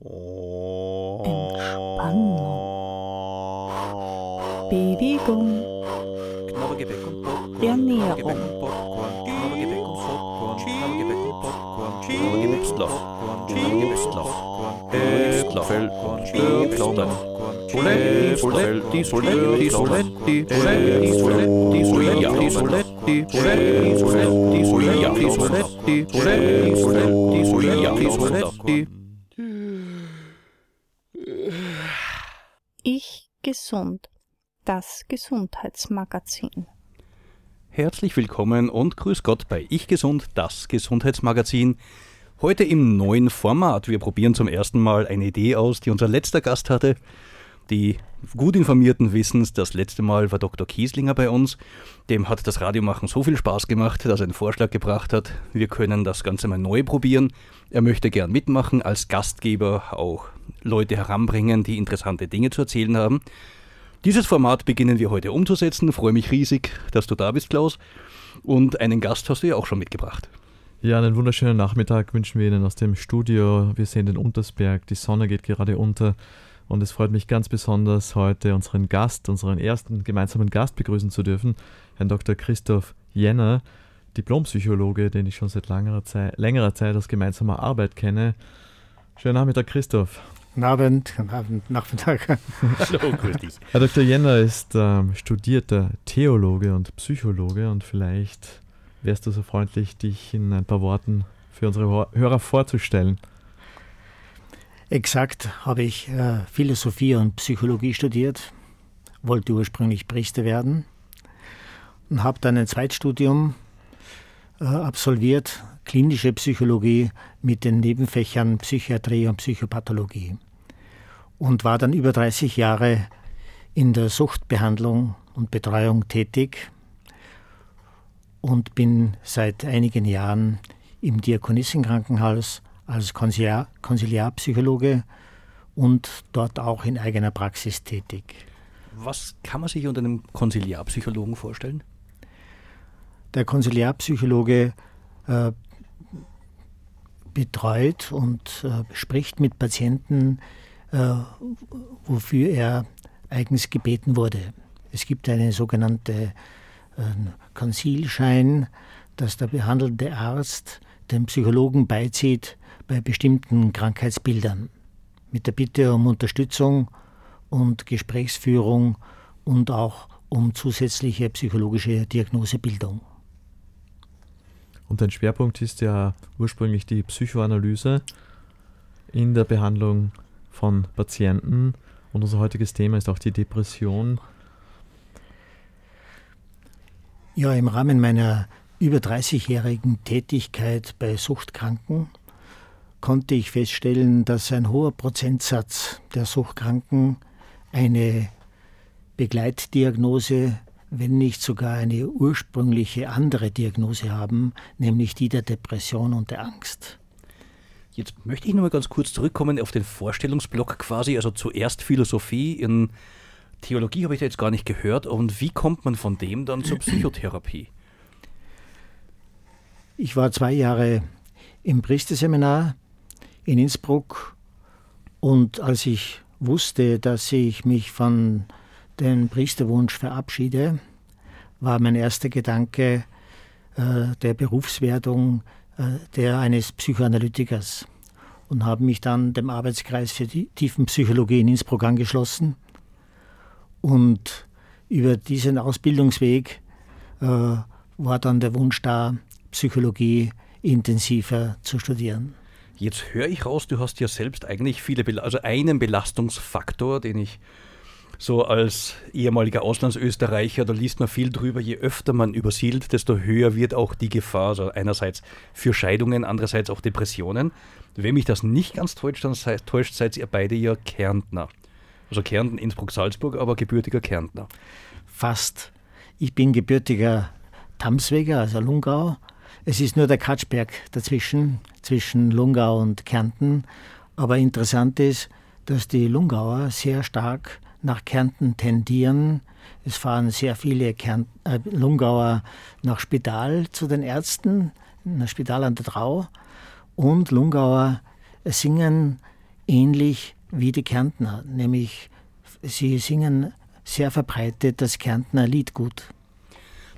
Entspannung. Bewegung. Und Popcorn. Ernährung. Knabbergebäck und Popcorn. Und Popcorn. Knabbergebäck und Popcorn. Knabbergebäck und Popcorn. Knabbergebäck und Popcorn. Äpfelfeld, Knabbergebäck und Popcorn. Soletti, Soletti, Soletti, Soletti, Soletti, Soletti, Soletti, Soletti, Soletti, Soletti, Soletti, Soletti, Soletti, Soletti, Soletti, Soletti. Ich gesund. Das Gesundheitsmagazin. Herzlich willkommen und grüß Gott bei Ich Gesund, das Gesundheitsmagazin. Heute im neuen Format. Wir probieren zum ersten Mal eine Idee aus, die unser letzter Gast hatte. Die gut informierten Wissens, das letzte Mal war Dr. Kieslinger bei uns. Dem hat das Radiomachen so viel Spaß gemacht, dass er einen Vorschlag gebracht hat. Wir können das Ganze mal neu probieren. Er möchte gern mitmachen, als Gastgeber auch Leute heranbringen, die interessante Dinge zu erzählen haben. Dieses Format beginnen wir heute umzusetzen. Freue mich riesig, dass du da bist, Klaus. Und einen Gast hast du ja auch schon mitgebracht. Ja, einen wunderschönen Nachmittag wünschen wir Ihnen aus dem Studio. Wir sehen den Untersberg, die Sonne geht gerade unter und es freut mich ganz besonders, heute unseren Gast, unseren ersten gemeinsamen Gast begrüßen zu dürfen, Herrn Dr. Christoph Jenner, Diplompsychologe, den ich schon seit längerer Zeit, längerer Zeit aus gemeinsamer Arbeit kenne. Schönen Nachmittag, Christoph. Guten Abend, guten Abend, Nachmittag. Hallo, grüß dich. Herr Dr. Jenner ist ähm, studierter Theologe und Psychologe und vielleicht wärst du so freundlich, dich in ein paar Worten für unsere Hörer vorzustellen. Exakt habe ich äh, Philosophie und Psychologie studiert, wollte ursprünglich Priester werden und habe dann ein Zweitstudium äh, absolviert, klinische Psychologie mit den Nebenfächern Psychiatrie und Psychopathologie und war dann über 30 Jahre in der Suchtbehandlung und Betreuung tätig und bin seit einigen Jahren im Diakonissenkrankenhaus als Konsiliar, Konsiliarpsychologe und dort auch in eigener Praxis tätig. Was kann man sich unter einem Konsiliarpsychologen vorstellen? Der Konsiliarpsychologe äh, betreut und äh, spricht mit Patienten, äh, wofür er eigens gebeten wurde. Es gibt einen sogenannten äh, Konsilschein, dass der behandelnde Arzt dem Psychologen beizieht bei bestimmten Krankheitsbildern. Mit der Bitte um Unterstützung und Gesprächsführung und auch um zusätzliche psychologische Diagnosebildung. Und dein Schwerpunkt ist ja ursprünglich die Psychoanalyse in der Behandlung von Patienten. Und unser heutiges Thema ist auch die Depression. Ja, im Rahmen meiner über 30-jährigen Tätigkeit bei Suchtkranken konnte ich feststellen, dass ein hoher Prozentsatz der Suchtkranken eine Begleitdiagnose, wenn nicht sogar eine ursprüngliche andere Diagnose haben, nämlich die der Depression und der Angst. Jetzt möchte ich noch mal ganz kurz zurückkommen auf den Vorstellungsblock quasi. Also zuerst Philosophie, in Theologie habe ich da jetzt gar nicht gehört. Und wie kommt man von dem dann zur Psychotherapie? Ich war zwei Jahre im Priesterseminar in Innsbruck. Und als ich wusste, dass ich mich von dem Priesterwunsch verabschiede, war mein erster Gedanke äh, der Berufswertung äh, der eines Psychoanalytikers. Und habe mich dann dem Arbeitskreis für die Tiefenpsychologie in Innsbruck angeschlossen. Und über diesen Ausbildungsweg äh, war dann der Wunsch da, Psychologie intensiver zu studieren. Jetzt höre ich raus, du hast ja selbst eigentlich viele, Bel also einen Belastungsfaktor, den ich so als ehemaliger Auslandsösterreicher, da liest man viel drüber, je öfter man übersiedelt, desto höher wird auch die Gefahr. Also einerseits für Scheidungen, andererseits auch Depressionen. Wenn mich das nicht ganz täuscht, dann sei, täuscht, seid ihr beide ja Kärntner. Also Kärnten, Innsbruck, Salzburg, aber gebürtiger Kärntner. Fast. Ich bin gebürtiger Tamsweger, also Lungau. Es ist nur der Katschberg dazwischen, zwischen Lungau und Kärnten. Aber interessant ist, dass die Lungauer sehr stark nach Kärnten tendieren. Es fahren sehr viele Kärnt äh, Lungauer nach Spital zu den Ärzten, nach Spital an der Trau. Und Lungauer singen ähnlich wie die Kärntner, nämlich sie singen sehr verbreitet das Kärntner Liedgut.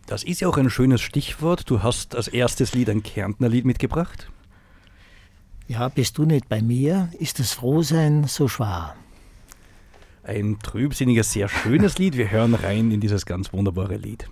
Das ist ja auch ein schönes Stichwort. Du hast als erstes Lied ein Kärntner Lied mitgebracht. Ja, bist du nicht bei mir, ist das Frohsein so schwer. Ein trübsinniges, sehr schönes Lied. Wir hören rein in dieses ganz wunderbare Lied.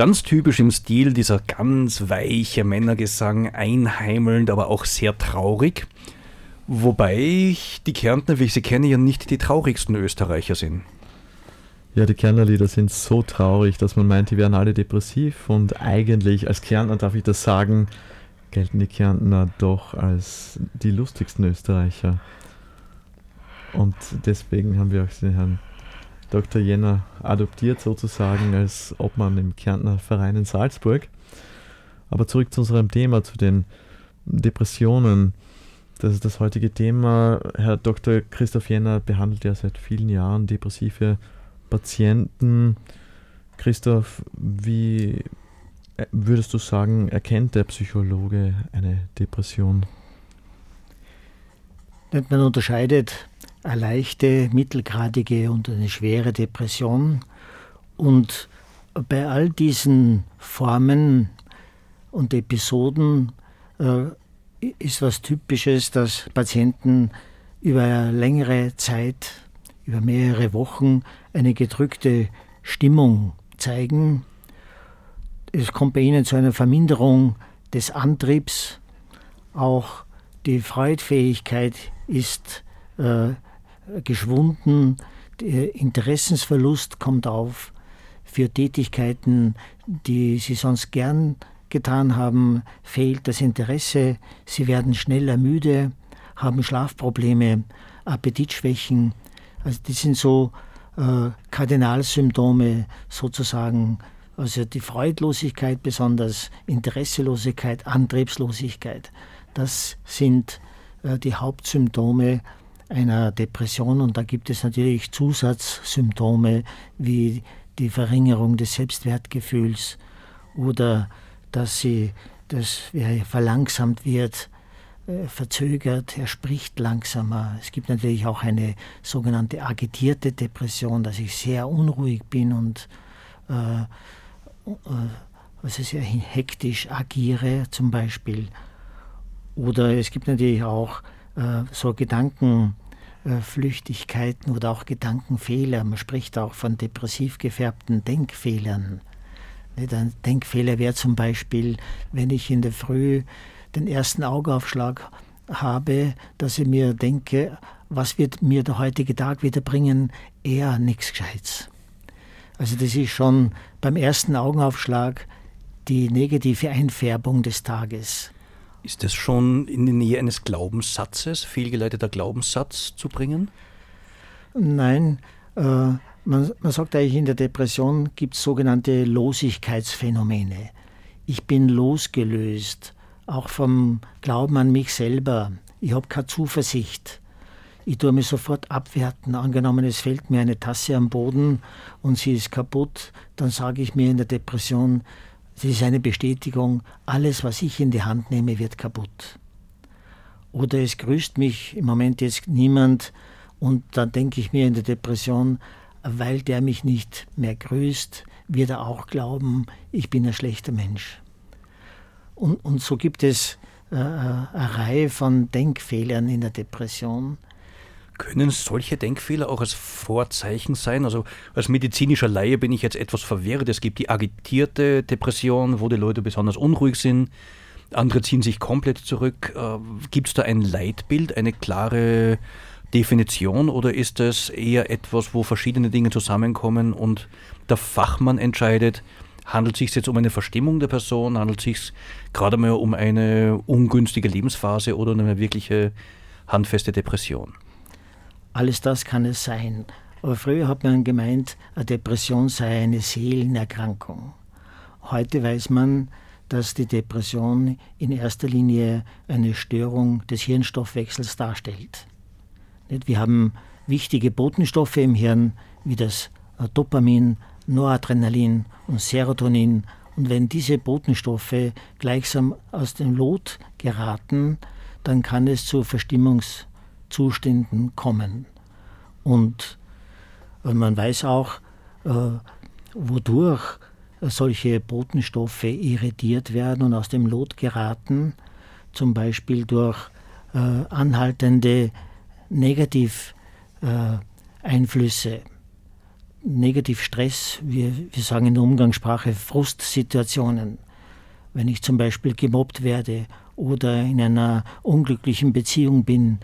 Ganz typisch im Stil dieser ganz weiche Männergesang, einheimelnd, aber auch sehr traurig. Wobei ich die Kärntner, wie ich sie kenne, ja nicht die traurigsten Österreicher sind. Ja, die Kärntnerlieder sind so traurig, dass man meint, die wären alle depressiv und eigentlich als Kärntner darf ich das sagen, gelten die Kärntner doch als die lustigsten Österreicher. Und deswegen haben wir auch den Herrn Dr. Jenner adoptiert sozusagen als Obmann im Kärntner Verein in Salzburg. Aber zurück zu unserem Thema, zu den Depressionen. Das ist das heutige Thema. Herr Dr. Christoph Jenner behandelt ja seit vielen Jahren depressive Patienten. Christoph, wie würdest du sagen, erkennt der Psychologe eine Depression? Man unterscheidet eine leichte, mittelgradige und eine schwere Depression. Und bei all diesen Formen und Episoden äh, ist was Typisches, dass Patienten über längere Zeit, über mehrere Wochen eine gedrückte Stimmung zeigen. Es kommt bei ihnen zu einer Verminderung des Antriebs. Auch die Freudfähigkeit ist äh, geschwunden, der Interessensverlust kommt auf für Tätigkeiten, die sie sonst gern getan haben, fehlt das Interesse, sie werden schneller müde, haben Schlafprobleme, Appetitschwächen. Also das sind so äh, Kardinalsymptome sozusagen, also die Freudlosigkeit besonders, Interesselosigkeit, Antriebslosigkeit. Das sind äh, die Hauptsymptome einer Depression und da gibt es natürlich Zusatzsymptome wie die Verringerung des Selbstwertgefühls oder dass sie das verlangsamt wird, äh, verzögert, er spricht langsamer. Es gibt natürlich auch eine sogenannte agitierte Depression, dass ich sehr unruhig bin und äh, äh, also sehr hektisch agiere zum Beispiel. Oder es gibt natürlich auch äh, so Gedankenflüchtigkeiten oder auch Gedankenfehler. Man spricht auch von depressiv gefärbten Denkfehlern. Ein Denkfehler wäre zum Beispiel, wenn ich in der Früh den ersten Augenaufschlag habe, dass ich mir denke, was wird mir der heutige Tag wieder bringen? Eher nichts Gescheites. Also das ist schon beim ersten Augenaufschlag die negative Einfärbung des Tages. Ist es schon in die Nähe eines Glaubenssatzes, fehlgeleiteter Glaubenssatz zu bringen? Nein, äh, Man, man sagt eigentlich, in der Depression gibt es sogenannte Losigkeitsphänomene. Ich bin losgelöst, auch vom Glauben an mich selber. Ich habe keine Zuversicht. Ich tue mich sofort abwerten. Angenommen, es fällt mir eine Tasse am Boden und sie ist kaputt, dann sage ich mir in der Depression, das ist eine Bestätigung, alles, was ich in die Hand nehme, wird kaputt. Oder es grüßt mich im Moment jetzt niemand und dann denke ich mir in der Depression, weil der mich nicht mehr grüßt, wird er auch glauben, ich bin ein schlechter Mensch. Und, und so gibt es äh, eine Reihe von Denkfehlern in der Depression. Können solche Denkfehler auch als Vorzeichen sein? Also als medizinischer Laie bin ich jetzt etwas verwirrt. Es gibt die agitierte Depression, wo die Leute besonders unruhig sind. Andere ziehen sich komplett zurück. Äh, gibt es da ein Leitbild, eine klare Definition oder ist das eher etwas, wo verschiedene Dinge zusammenkommen und der Fachmann entscheidet, handelt es sich jetzt um eine Verstimmung der Person, handelt es sich gerade mal um eine ungünstige Lebensphase oder um eine wirkliche handfeste Depression? Alles das kann es sein. Aber früher hat man gemeint, eine Depression sei eine Seelenerkrankung. Heute weiß man, dass die Depression in erster Linie eine Störung des Hirnstoffwechsels darstellt. Wir haben wichtige Botenstoffe im Hirn, wie das Dopamin, Noradrenalin und Serotonin. Und wenn diese Botenstoffe gleichsam aus dem Lot geraten, dann kann es zu Verstimmungszuständen kommen. Und man weiß auch, äh, wodurch solche Botenstoffe irritiert werden und aus dem Lot geraten, zum Beispiel durch äh, anhaltende Negativeinflüsse, äh, Negativstress, wir, wir sagen in der Umgangssprache Frustsituationen. Wenn ich zum Beispiel gemobbt werde oder in einer unglücklichen Beziehung bin,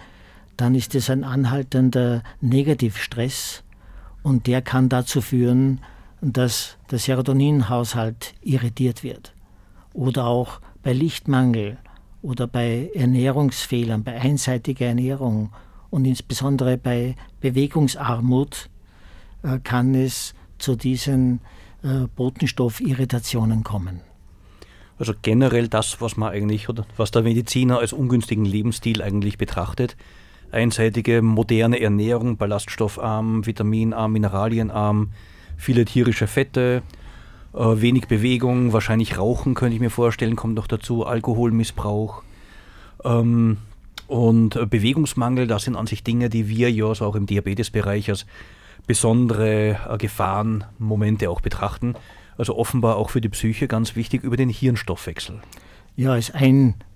dann ist es ein anhaltender Negativstress und der kann dazu führen, dass der Serotoninhaushalt irritiert wird. Oder auch bei Lichtmangel oder bei Ernährungsfehlern, bei einseitiger Ernährung und insbesondere bei Bewegungsarmut äh, kann es zu diesen äh, Botenstoffirritationen kommen. Also generell das, was man eigentlich oder was der Mediziner als ungünstigen Lebensstil eigentlich betrachtet. Einseitige moderne Ernährung, ballaststoffarm, vitaminarm, mineralienarm, viele tierische Fette, äh, wenig Bewegung, wahrscheinlich Rauchen könnte ich mir vorstellen, kommt noch dazu, Alkoholmissbrauch. Ähm, und Bewegungsmangel, das sind an sich Dinge, die wir ja so auch im Diabetesbereich als besondere äh, Gefahrenmomente auch betrachten. Also offenbar auch für die Psyche ganz wichtig über den Hirnstoffwechsel. Ja, ist ein äh,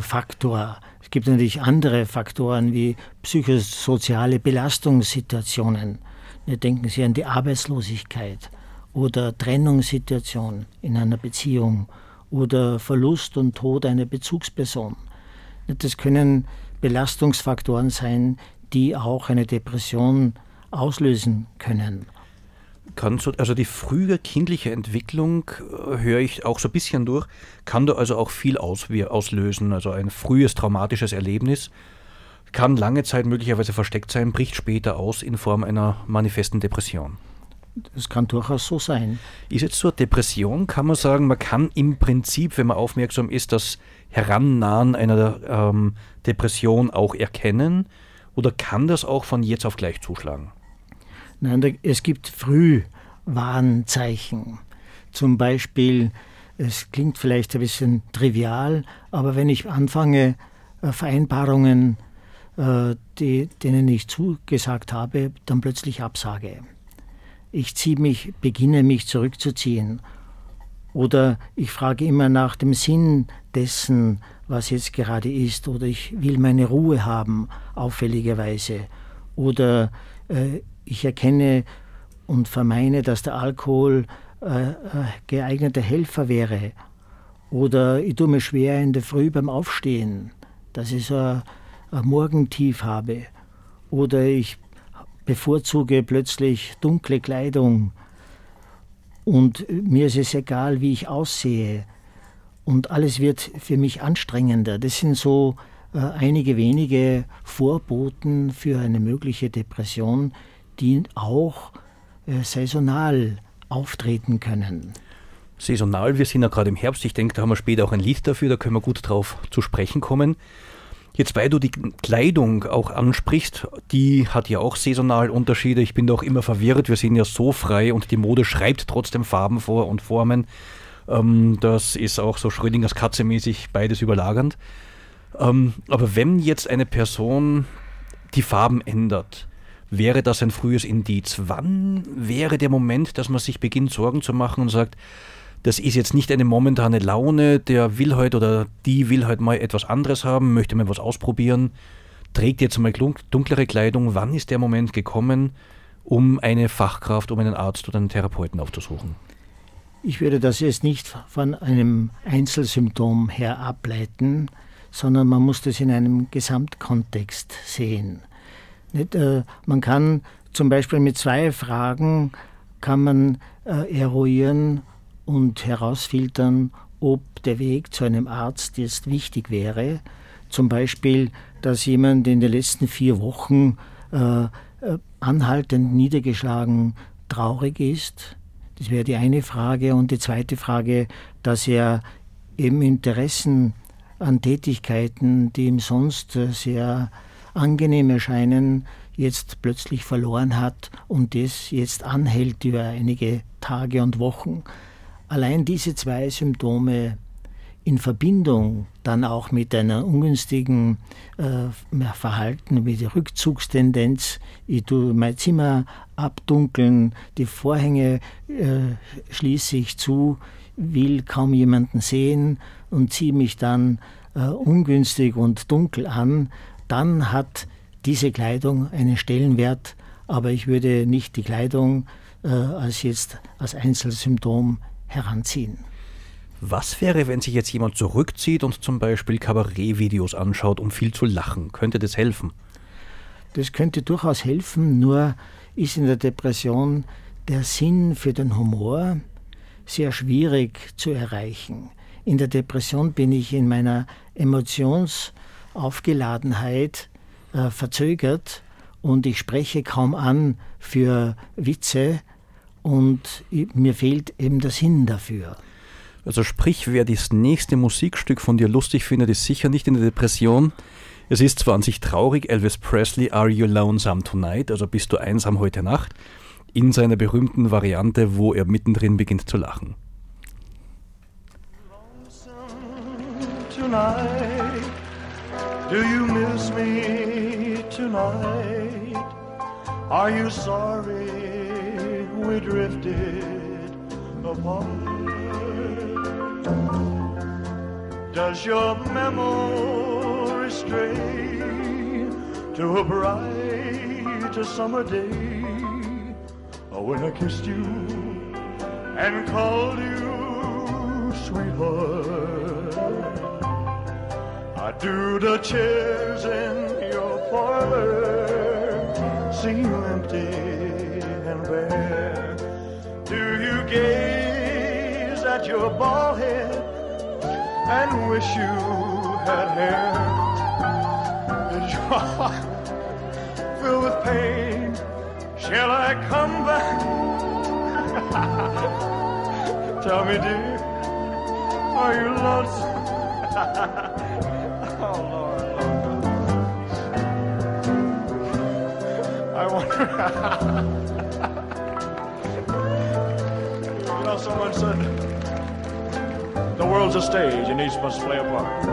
Faktor. Es gibt natürlich andere Faktoren wie psychosoziale Belastungssituationen. Denken Sie an die Arbeitslosigkeit oder Trennungssituation in einer Beziehung oder Verlust und Tod einer Bezugsperson. Das können Belastungsfaktoren sein, die auch eine Depression auslösen können. Kann so, also die frühe kindliche Entwicklung äh, höre ich auch so ein bisschen durch, kann da also auch viel auslösen. Also ein frühes traumatisches Erlebnis kann lange Zeit möglicherweise versteckt sein, bricht später aus in Form einer manifesten Depression. Das kann durchaus so sein. Ist jetzt zur Depression, kann man sagen, man kann im Prinzip, wenn man aufmerksam ist, das Herannahen einer ähm, Depression auch erkennen? Oder kann das auch von jetzt auf gleich zuschlagen? Nein, es gibt Frühwarnzeichen. Zum Beispiel, es klingt vielleicht ein bisschen trivial, aber wenn ich anfange, äh, Vereinbarungen, äh, die, denen ich zugesagt habe, dann plötzlich absage. Ich ziehe mich, beginne mich zurückzuziehen. Oder ich frage immer nach dem Sinn dessen, was jetzt gerade ist. Oder ich will meine Ruhe haben, auffälligerweise. Oder äh, ich erkenne und vermeine, dass der Alkohol äh, äh, geeigneter Helfer wäre. Oder ich tue mir schwer in der Früh beim Aufstehen, dass ich so ein, ein Morgentief habe. Oder ich bevorzuge plötzlich dunkle Kleidung. Und mir ist es egal, wie ich aussehe. Und alles wird für mich anstrengender. Das sind so äh, einige wenige Vorboten für eine mögliche Depression, die auch äh, saisonal auftreten können. Saisonal, wir sind ja gerade im Herbst, ich denke, da haben wir später auch ein Lied dafür, da können wir gut drauf zu sprechen kommen. Jetzt, weil du die Kleidung auch ansprichst, die hat ja auch saisonal Unterschiede. Ich bin da auch immer verwirrt. Wir sind ja so frei und die Mode schreibt trotzdem Farben vor und Formen. Ähm, das ist auch so Schrödingers Katze mäßig beides überlagernd. Ähm, aber wenn jetzt eine Person die Farben ändert, wäre das ein frühes Indiz? Wann wäre der Moment, dass man sich beginnt, Sorgen zu machen und sagt, das ist jetzt nicht eine momentane Laune, der will heute oder die will heute mal etwas anderes haben, möchte mal was ausprobieren, trägt jetzt mal dunklere Kleidung. Wann ist der Moment gekommen, um eine Fachkraft, um einen Arzt oder einen Therapeuten aufzusuchen? Ich würde das jetzt nicht von einem Einzelsymptom her ableiten, sondern man muss das in einem Gesamtkontext sehen. Nicht, äh, man kann zum Beispiel mit zwei Fragen kann man äh, eruieren, und herausfiltern, ob der Weg zu einem Arzt jetzt wichtig wäre. Zum Beispiel, dass jemand in den letzten vier Wochen äh, äh, anhaltend niedergeschlagen traurig ist. Das wäre die eine Frage. Und die zweite Frage, dass er eben Interessen an Tätigkeiten, die ihm sonst sehr angenehm erscheinen, jetzt plötzlich verloren hat und das jetzt anhält über einige Tage und Wochen. Allein diese zwei Symptome in Verbindung dann auch mit einer ungünstigen äh, Verhalten wie die Rückzugstendenz, ich tue mein Zimmer abdunkeln, die Vorhänge äh, schließe ich zu, will kaum jemanden sehen und ziehe mich dann äh, ungünstig und dunkel an, dann hat diese Kleidung einen Stellenwert, aber ich würde nicht die Kleidung äh, als jetzt als Einzelsymptom heranziehen. Was wäre, wenn sich jetzt jemand zurückzieht und zum Beispiel Kabarettvideos anschaut, um viel zu lachen? Könnte das helfen? Das könnte durchaus helfen, nur ist in der Depression der Sinn für den Humor sehr schwierig zu erreichen. In der Depression bin ich in meiner Emotionsaufgeladenheit äh, verzögert und ich spreche kaum an für Witze, und mir fehlt eben der Sinn dafür. Also sprich, wer das nächste Musikstück von dir lustig findet, ist sicher nicht in der Depression. Es ist zwar an sich traurig, Elvis Presley, Are You Lonesome Tonight, also bist du einsam heute Nacht, in seiner berühmten Variante, wo er mittendrin beginnt zu lachen. Tonight, do you miss me tonight? Are you sorry? we drifted apart. Does your memory stray to a bright summer day oh, when I kissed you and called you sweetheart? I do the chairs in your parlor seem empty and bare? Do you gaze at your bald head and wish you had hair? Is your heart filled with pain? Shall I come back? Tell me, dear, are you lonesome? I wonder. You know someone said, the world's a stage and each must play a part.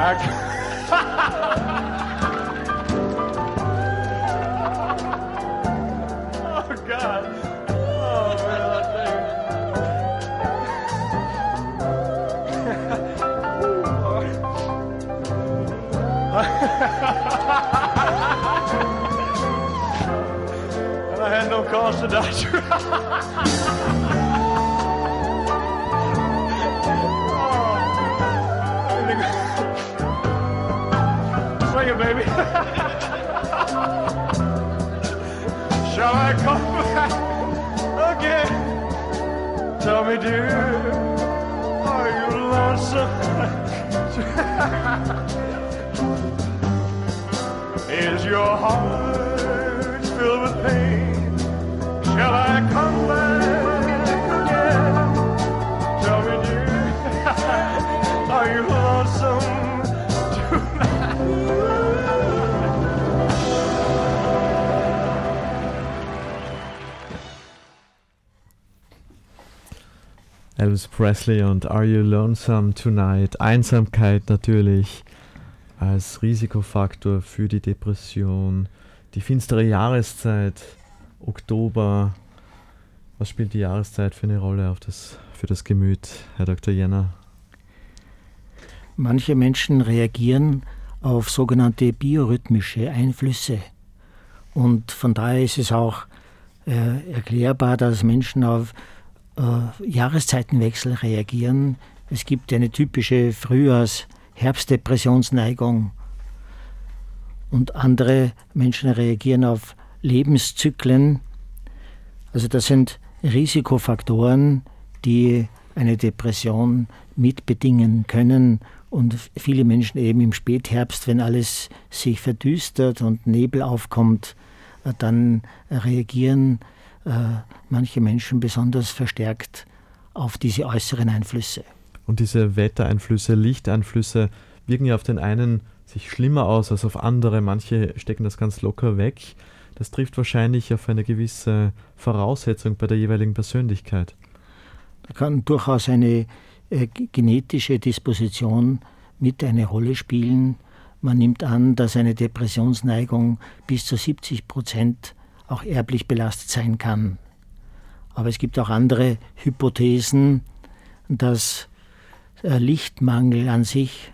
oh, Had no cause. Swing it, baby. Shall I come back again? Tell me, dear, are you lonesome? Is your heart Elvis Presley und Are You Lonesome Tonight? Einsamkeit natürlich als Risikofaktor für die Depression. Die finstere Jahreszeit, Oktober. Was spielt die Jahreszeit für eine Rolle auf das, für das Gemüt, Herr Dr. Jenner? Manche Menschen reagieren auf sogenannte biorhythmische Einflüsse. Und von daher ist es auch äh, erklärbar, dass Menschen auf äh, Jahreszeitenwechsel reagieren. Es gibt eine typische Frühjahrs-Herbstdepressionsneigung. Und andere Menschen reagieren auf Lebenszyklen. Also das sind Risikofaktoren, die eine Depression mitbedingen können. Und viele Menschen eben im Spätherbst, wenn alles sich verdüstert und Nebel aufkommt, äh, dann reagieren äh, manche Menschen besonders verstärkt auf diese äußeren Einflüsse. Und diese Wettereinflüsse, Lichteinflüsse wirken ja auf den einen sich schlimmer aus als auf andere. Manche stecken das ganz locker weg. Das trifft wahrscheinlich auf eine gewisse Voraussetzung bei der jeweiligen Persönlichkeit. Da kann durchaus eine äh, genetische Disposition mit eine Rolle spielen. Man nimmt an, dass eine Depressionsneigung bis zu 70 Prozent auch erblich belastet sein kann. Aber es gibt auch andere Hypothesen, dass äh, Lichtmangel an sich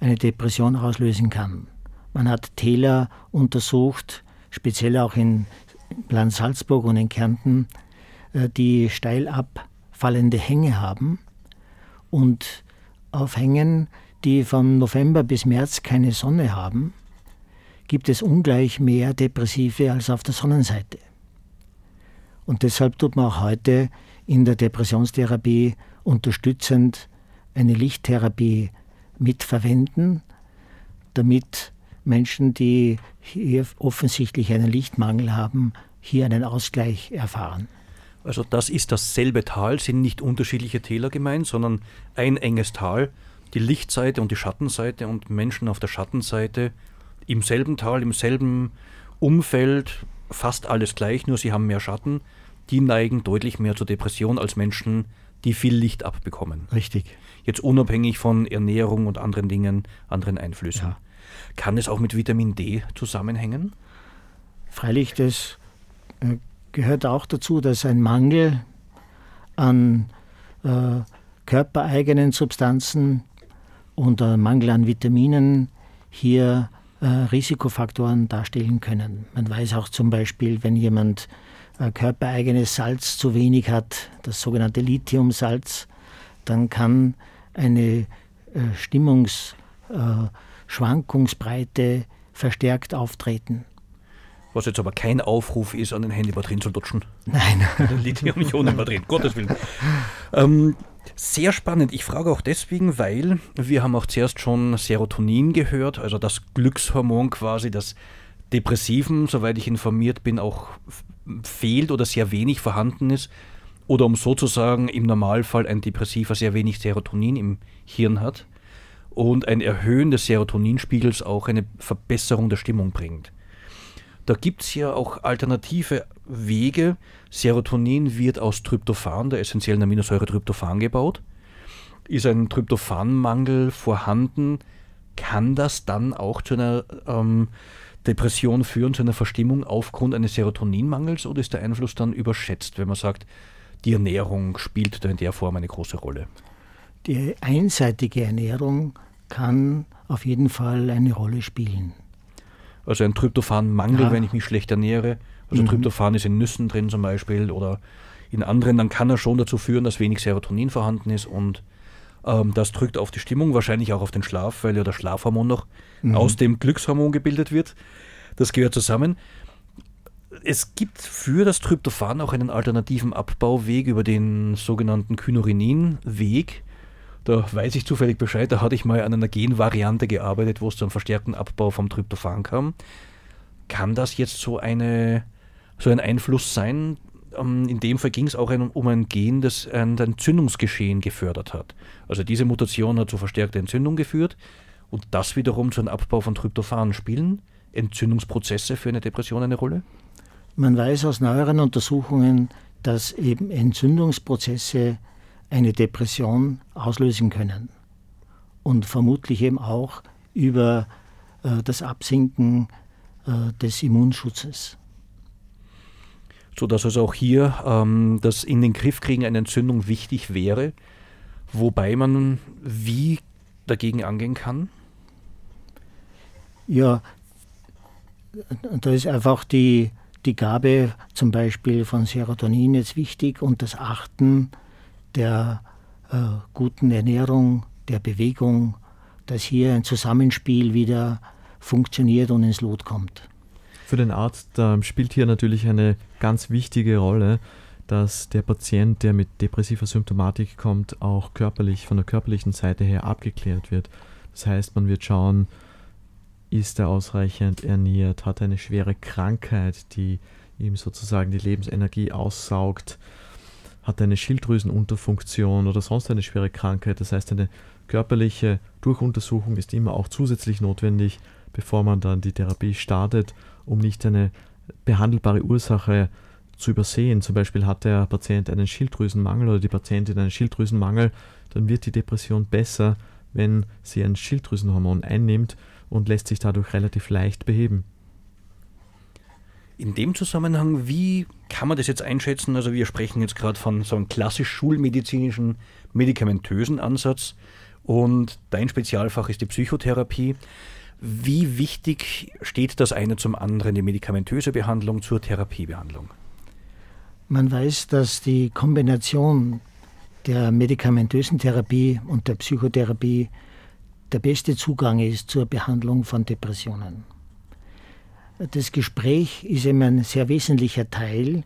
eine Depression auslösen kann. Man hat Täler untersucht, speziell auch in Land Salzburg und in Kärnten, äh, die steil abfallende Hänge haben und auf Hängen, die von November bis März keine Sonne haben, gibt es ungleich mehr Depressive als auf der Sonnenseite. Und deshalb tut man auch heute in der Depressionstherapie unterstützend eine Lichttherapie mitverwenden, damit Menschen, die hier offensichtlich einen Lichtmangel haben, hier einen Ausgleich erfahren. Also das ist dasselbe Tal, sind nicht unterschiedliche Täler gemeint, sondern ein enges Tal, die Lichtseite und die Schattenseite und Menschen auf der Schattenseite im selben Tal, im selben Umfeld, fast alles gleich, nur sie haben mehr Schatten, die neigen deutlich mehr zur Depression als Menschen, die viel Licht abbekommen. Richtig. Jetzt unabhängig von Ernährung und anderen Dingen, anderen Einflüssen. Ja. Kann es auch mit Vitamin D zusammenhängen? Freilich, das äh, gehört auch dazu, dass ein Mangel an äh, körpereigenen Substanzen und ein Mangel an Vitaminen hier äh, Risikofaktoren darstellen können. Man weiß auch zum Beispiel, wenn jemand äh, körpereigenes Salz zu wenig hat, das sogenannte Lithiumsalz, dann kann eine äh, Stimmungsschwankungsbreite verstärkt auftreten. Was jetzt aber kein Aufruf ist, an den Handybatterien zu lutschen. Nein. Lithium-Ionen-Batterien, Gottes Willen. Ähm, sehr spannend. Ich frage auch deswegen, weil wir haben auch zuerst schon Serotonin gehört, also das Glückshormon quasi, das Depressiven, soweit ich informiert bin, auch fehlt oder sehr wenig vorhanden ist. Oder um sozusagen im Normalfall ein Depressiver sehr wenig Serotonin im Hirn hat und ein Erhöhen des Serotoninspiegels auch eine Verbesserung der Stimmung bringt. Da gibt es ja auch alternative Wege. Serotonin wird aus Tryptophan, der essentiellen Aminosäure Tryptophan, gebaut. Ist ein Tryptophanmangel vorhanden, kann das dann auch zu einer ähm, Depression führen, zu einer Verstimmung aufgrund eines Serotoninmangels oder ist der Einfluss dann überschätzt, wenn man sagt, die Ernährung spielt da in der Form eine große Rolle? Die einseitige Ernährung kann auf jeden Fall eine Rolle spielen. Also ein Tryptophanmangel, Ja. wenn ich mich schlecht ernähre. Also Mhm. Tryptophan ist in Nüssen drin zum Beispiel oder in anderen, dann kann er schon dazu führen, dass wenig Serotonin vorhanden ist und ähm, das drückt auf die Stimmung, wahrscheinlich auch auf den Schlaf, weil ja das Schlafhormon noch aus dem Glückshormon gebildet wird. Das gehört zusammen. Es gibt für das Tryptophan auch einen alternativen Abbauweg über den sogenannten Kynurenin-Weg. Da weiß ich zufällig Bescheid, da hatte ich mal an einer Genvariante gearbeitet, wo es zu einem verstärkten Abbau vom Tryptophan kam. Kann das jetzt so, eine, so ein Einfluss sein? Ähm, In dem Fall ging es auch um ein Gen, das ein Entzündungsgeschehen gefördert hat. Also diese Mutation hat zu verstärkter Entzündung geführt und das wiederum zu einem Abbau von Tryptophan. Spielen Entzündungsprozesse für eine Depression eine Rolle? Man weiß aus neueren Untersuchungen, dass eben Entzündungsprozesse eine Depression auslösen können. Und vermutlich eben auch über äh, das Absinken äh, des Immunschutzes. sodass also auch hier ähm, das in den Griff kriegen einer Entzündung wichtig wäre, wobei man wie dagegen angehen kann. Ja, da ist einfach die, die Gabe zum Beispiel von Serotonin jetzt wichtig und das Achten der äh, guten Ernährung, der Bewegung, dass hier ein Zusammenspiel wieder funktioniert und ins Lot kommt. Für den Arzt ähm, spielt hier natürlich eine ganz wichtige Rolle, dass der Patient, der mit depressiver Symptomatik kommt, auch körperlich, von der körperlichen Seite her abgeklärt wird. Das heißt, man wird schauen, ist er ausreichend ernährt, hat er eine schwere Krankheit, die ihm sozusagen die Lebensenergie aussaugt, hat eine Schilddrüsenunterfunktion oder sonst eine schwere Krankheit. Das heißt, eine körperliche Durchuntersuchung ist immer auch zusätzlich notwendig, bevor man dann die Therapie startet, um nicht eine behandelbare Ursache zu übersehen. Zum Beispiel hat der Patient einen Schilddrüsenmangel oder die Patientin einen Schilddrüsenmangel, dann wird die Depression besser, wenn sie ein Schilddrüsenhormon einnimmt und lässt sich dadurch relativ leicht beheben. In dem Zusammenhang, wie kann man das jetzt einschätzen? Also wir sprechen jetzt gerade von so einem klassisch schulmedizinischen, medikamentösen Ansatz und dein Spezialfach ist die Psychotherapie. Wie wichtig steht das eine zum anderen, die medikamentöse Behandlung zur Therapiebehandlung? Man weiß, dass die Kombination der medikamentösen Therapie und der Psychotherapie der beste Zugang ist zur Behandlung von Depressionen. Das Gespräch ist eben ein sehr wesentlicher Teil,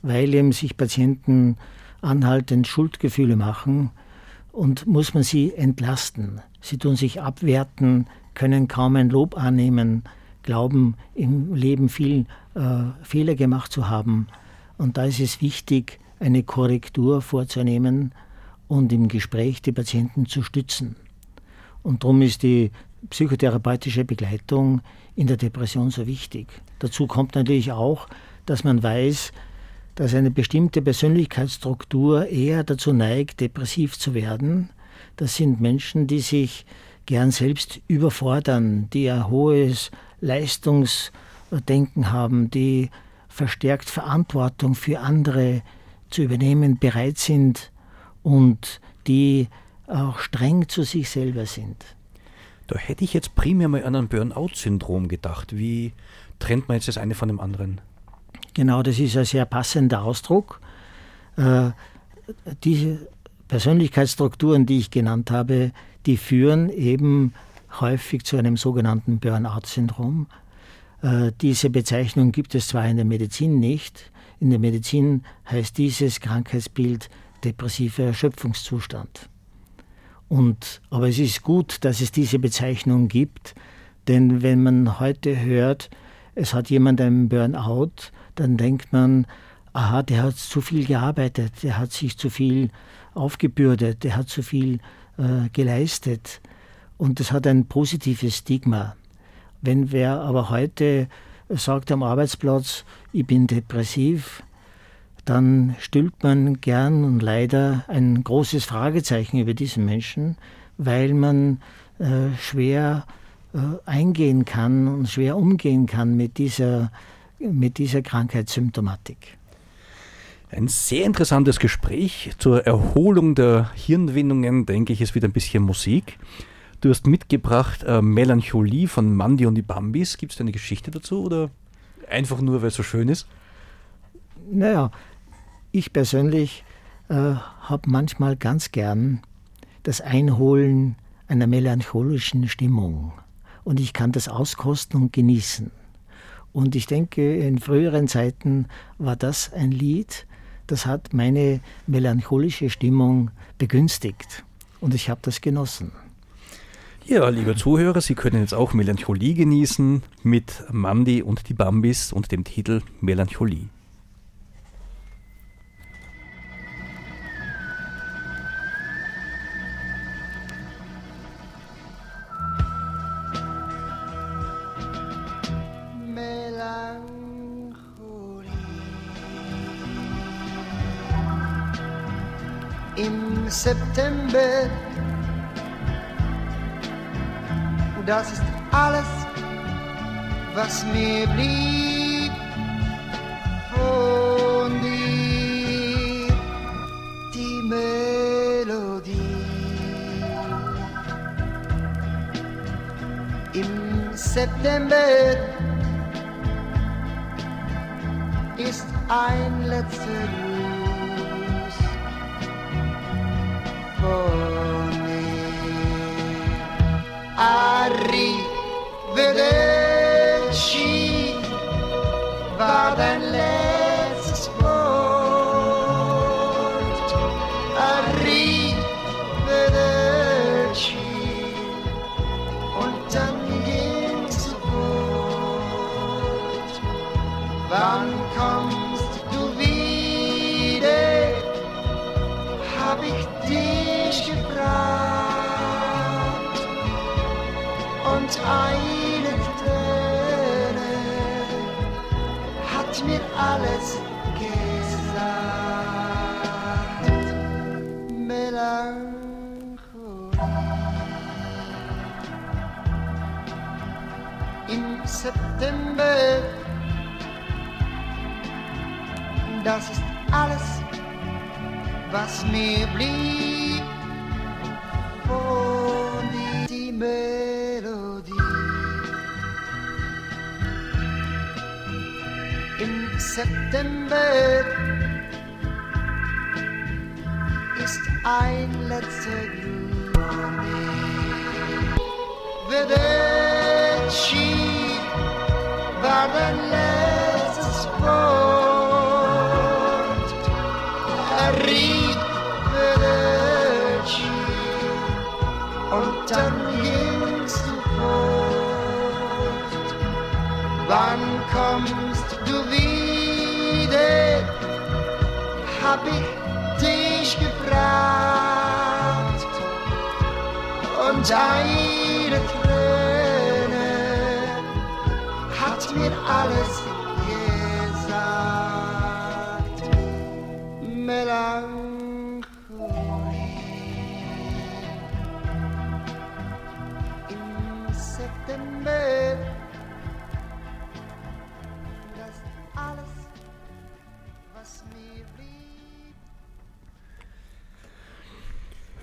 weil eben sich Patienten anhaltend Schuldgefühle machen und muss man sie entlasten. Sie tun sich abwerten, können kaum ein Lob annehmen, glauben im Leben viel äh, Fehler gemacht zu haben. Und da ist es wichtig, eine Korrektur vorzunehmen und im Gespräch die Patienten zu stützen. Und darum ist die psychotherapeutische Begleitung in der Depression so wichtig. Dazu kommt natürlich auch, dass man weiß, dass eine bestimmte Persönlichkeitsstruktur eher dazu neigt, depressiv zu werden. Das sind Menschen, die sich gern selbst überfordern, die ein hohes Leistungsdenken haben, die verstärkt Verantwortung für andere zu übernehmen bereit sind und die auch streng zu sich selber sind. Da hätte ich jetzt primär mal an ein Burnout-Syndrom gedacht. Wie trennt man jetzt das eine von dem anderen? Genau, das ist ein sehr passender Ausdruck. Äh, diese Persönlichkeitsstrukturen, die ich genannt habe, die führen eben häufig zu einem sogenannten Burnout-Syndrom. Äh, diese Bezeichnung gibt es zwar in der Medizin nicht. In der Medizin heißt dieses Krankheitsbild depressiver Erschöpfungszustand. Und, aber es ist gut, dass es diese Bezeichnung gibt, denn wenn man heute hört, es hat jemand einen Burnout, dann denkt man, aha, der hat zu viel gearbeitet, der hat sich zu viel aufgebürdet, der hat zu viel äh, geleistet. Und das hat ein positives Stigma. Wenn wer aber heute sagt am Arbeitsplatz, ich bin depressiv, dann stülpt man gern und leider ein großes Fragezeichen über diesen Menschen, weil man äh, schwer äh, eingehen kann und schwer umgehen kann mit dieser, mit dieser Krankheitssymptomatik. Ein sehr interessantes Gespräch zur Erholung der Hirnwindungen, denke ich, ist wieder ein bisschen Musik. Du hast mitgebracht äh, Melancholie von Mandy und die Bambis. Gibt es da eine Geschichte dazu oder einfach nur, weil es so schön ist? Naja, ich persönlich äh, habe manchmal ganz gern das Einholen einer melancholischen Stimmung. Und ich kann das auskosten und genießen. Und ich denke, in früheren Zeiten war das ein Lied, das hat meine melancholische Stimmung begünstigt. Und ich habe das genossen. Ja, liebe Zuhörer, Sie können jetzt auch Melancholie genießen mit Mandy und die Bambis und dem Titel Melancholie. Im September, das ist alles, was mir blieb von dir, die Melodie. Im September ist ein letzter Gruß von mir. Arrivederci war dein letztes eine Träne hat mir alles gesagt. Melancholie im September das ist alles, was mir blieb September ist ein letzter mir. Vedeci war dein letztes Hab ich dich gefragt. Und eine Träne hat mir alles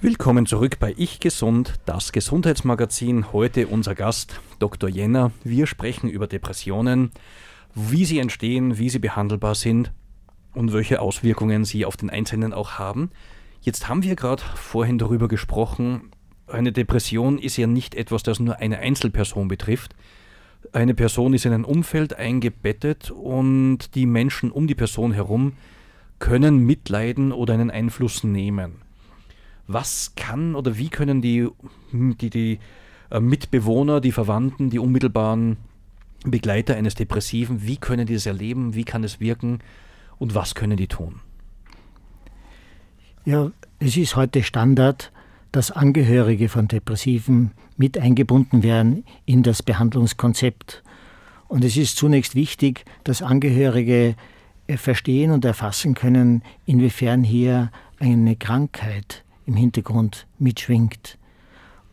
Willkommen zurück bei Ich Gesund, das Gesundheitsmagazin. Heute unser Gast Dr. Jenner. Wir sprechen über Depressionen, wie sie entstehen, wie sie behandelbar sind und welche Auswirkungen sie auf den Einzelnen auch haben. Jetzt haben wir gerade vorhin darüber gesprochen, eine Depression ist ja nicht etwas, das nur eine Einzelperson betrifft. Eine Person ist in ein Umfeld eingebettet und die Menschen um die Person herum können mitleiden oder einen Einfluss nehmen. Was kann oder wie können die, die, die äh, Mitbewohner, die Verwandten, die unmittelbaren Begleiter eines Depressiven, wie können die das erleben, wie kann es wirken und was können die tun? Ja, es ist heute Standard, dass Angehörige von Depressiven mit eingebunden werden in das Behandlungskonzept. Und es ist zunächst wichtig, dass Angehörige äh, verstehen und erfassen können, inwiefern hier eine Krankheit im Hintergrund mitschwingt.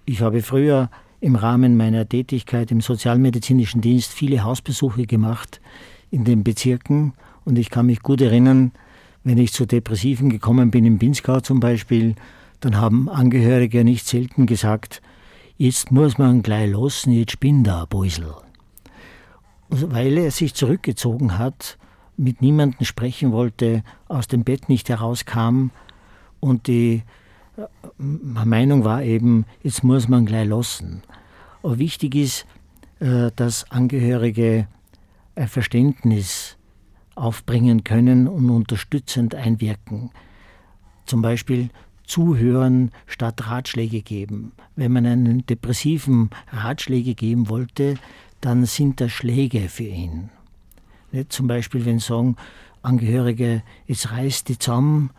Ich habe früher im Rahmen meiner Tätigkeit im sozialmedizinischen Dienst viele Hausbesuche gemacht in den Bezirken und ich kann mich gut erinnern, wenn ich zu Depressiven gekommen bin, im Pinzgau zum Beispiel, dann haben Angehörige nicht selten gesagt, jetzt muss man gleich losen, jetzt bin da, Beusel. Also, weil er sich zurückgezogen hat, mit niemandem sprechen wollte, aus dem Bett nicht herauskam und die äh, Meinung war eben, jetzt muss man gleich lassen. Aber wichtig ist, äh, dass Angehörige ein Verständnis aufbringen können und unterstützend einwirken. Zum Beispiel zuhören statt Ratschläge geben. Wenn man einen Depressiven Ratschläge geben wollte, dann sind das Schläge für ihn. Nicht? Zum Beispiel, wenn sagen Angehörige, jetzt reiß die zusammen,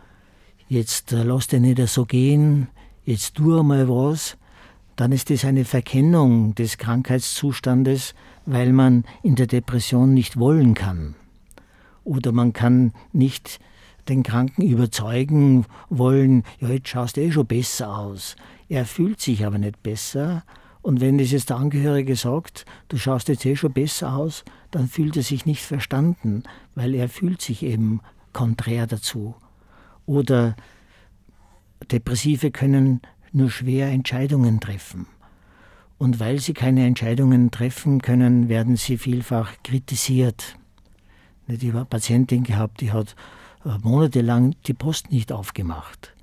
jetzt äh, lass dich nicht so gehen, jetzt tu einmal was, dann ist das eine Verkennung des Krankheitszustandes, weil man in der Depression nicht wollen kann. Oder man kann nicht den Kranken überzeugen wollen, ja, jetzt schaust du eh schon besser aus. Er fühlt sich aber nicht besser. Und wenn das jetzt der Angehörige sagt, du schaust jetzt eh schon besser aus, dann fühlt er sich nicht verstanden, weil er fühlt sich eben konträr dazu. Oder Depressive können nur schwer Entscheidungen treffen. Und weil sie keine Entscheidungen treffen können, werden sie vielfach kritisiert. Ich habe eine Patientin gehabt, die hat äh, monatelang die Post nicht aufgemacht.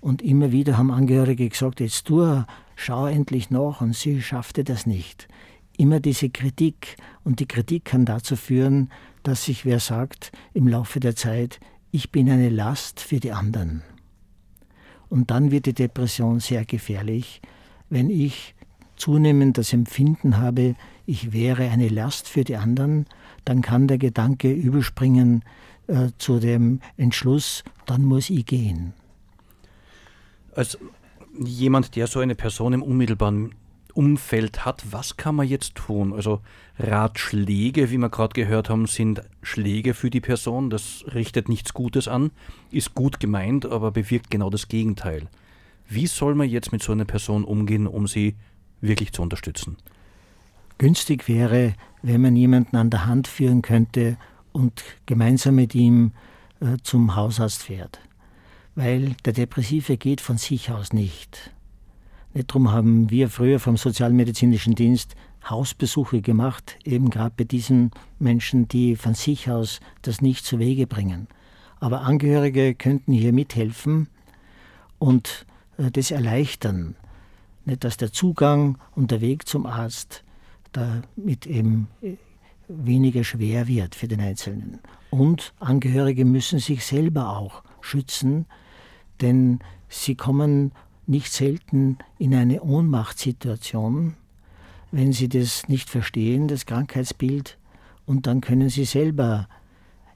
Und immer wieder haben Angehörige gesagt, jetzt tu, schau endlich nach und sie schaffte das nicht. Immer diese Kritik und die Kritik kann dazu führen, dass sich wer sagt im Laufe der Zeit, ich bin eine Last für die anderen. Und dann wird die Depression sehr gefährlich, wenn ich zunehmend das Empfinden habe, ich wäre eine Last für die anderen, dann kann der Gedanke überspringen äh, zu dem Entschluss, dann muss ich gehen. Als jemand, der so eine Person im unmittelbaren Umfeld hat, was kann man jetzt tun? Also Ratschläge, wie wir gerade gehört haben, sind Schläge für die Person. Das richtet nichts Gutes an, ist gut gemeint, aber bewirkt genau das Gegenteil. Wie soll man jetzt mit so einer Person umgehen, um sie wirklich zu unterstützen? Günstig wäre, wenn man jemanden an der Hand führen könnte und gemeinsam mit ihm äh, zum Hausarzt fährt. Weil der Depressive geht von sich aus nicht. Darum haben wir früher vom Sozialmedizinischen Dienst Hausbesuche gemacht, eben gerade bei diesen Menschen, die von sich aus das nicht zu Wege bringen. Aber Angehörige könnten hier mithelfen und äh, das erleichtern. Dass der Zugang und der Weg zum Arzt damit eben äh, weniger schwer wird für den Einzelnen. Und Angehörige müssen sich selber auch schützen, denn sie kommen nicht selten in eine Ohnmachtssituation, wenn sie das nicht verstehen, das Krankheitsbild, und dann können sie selber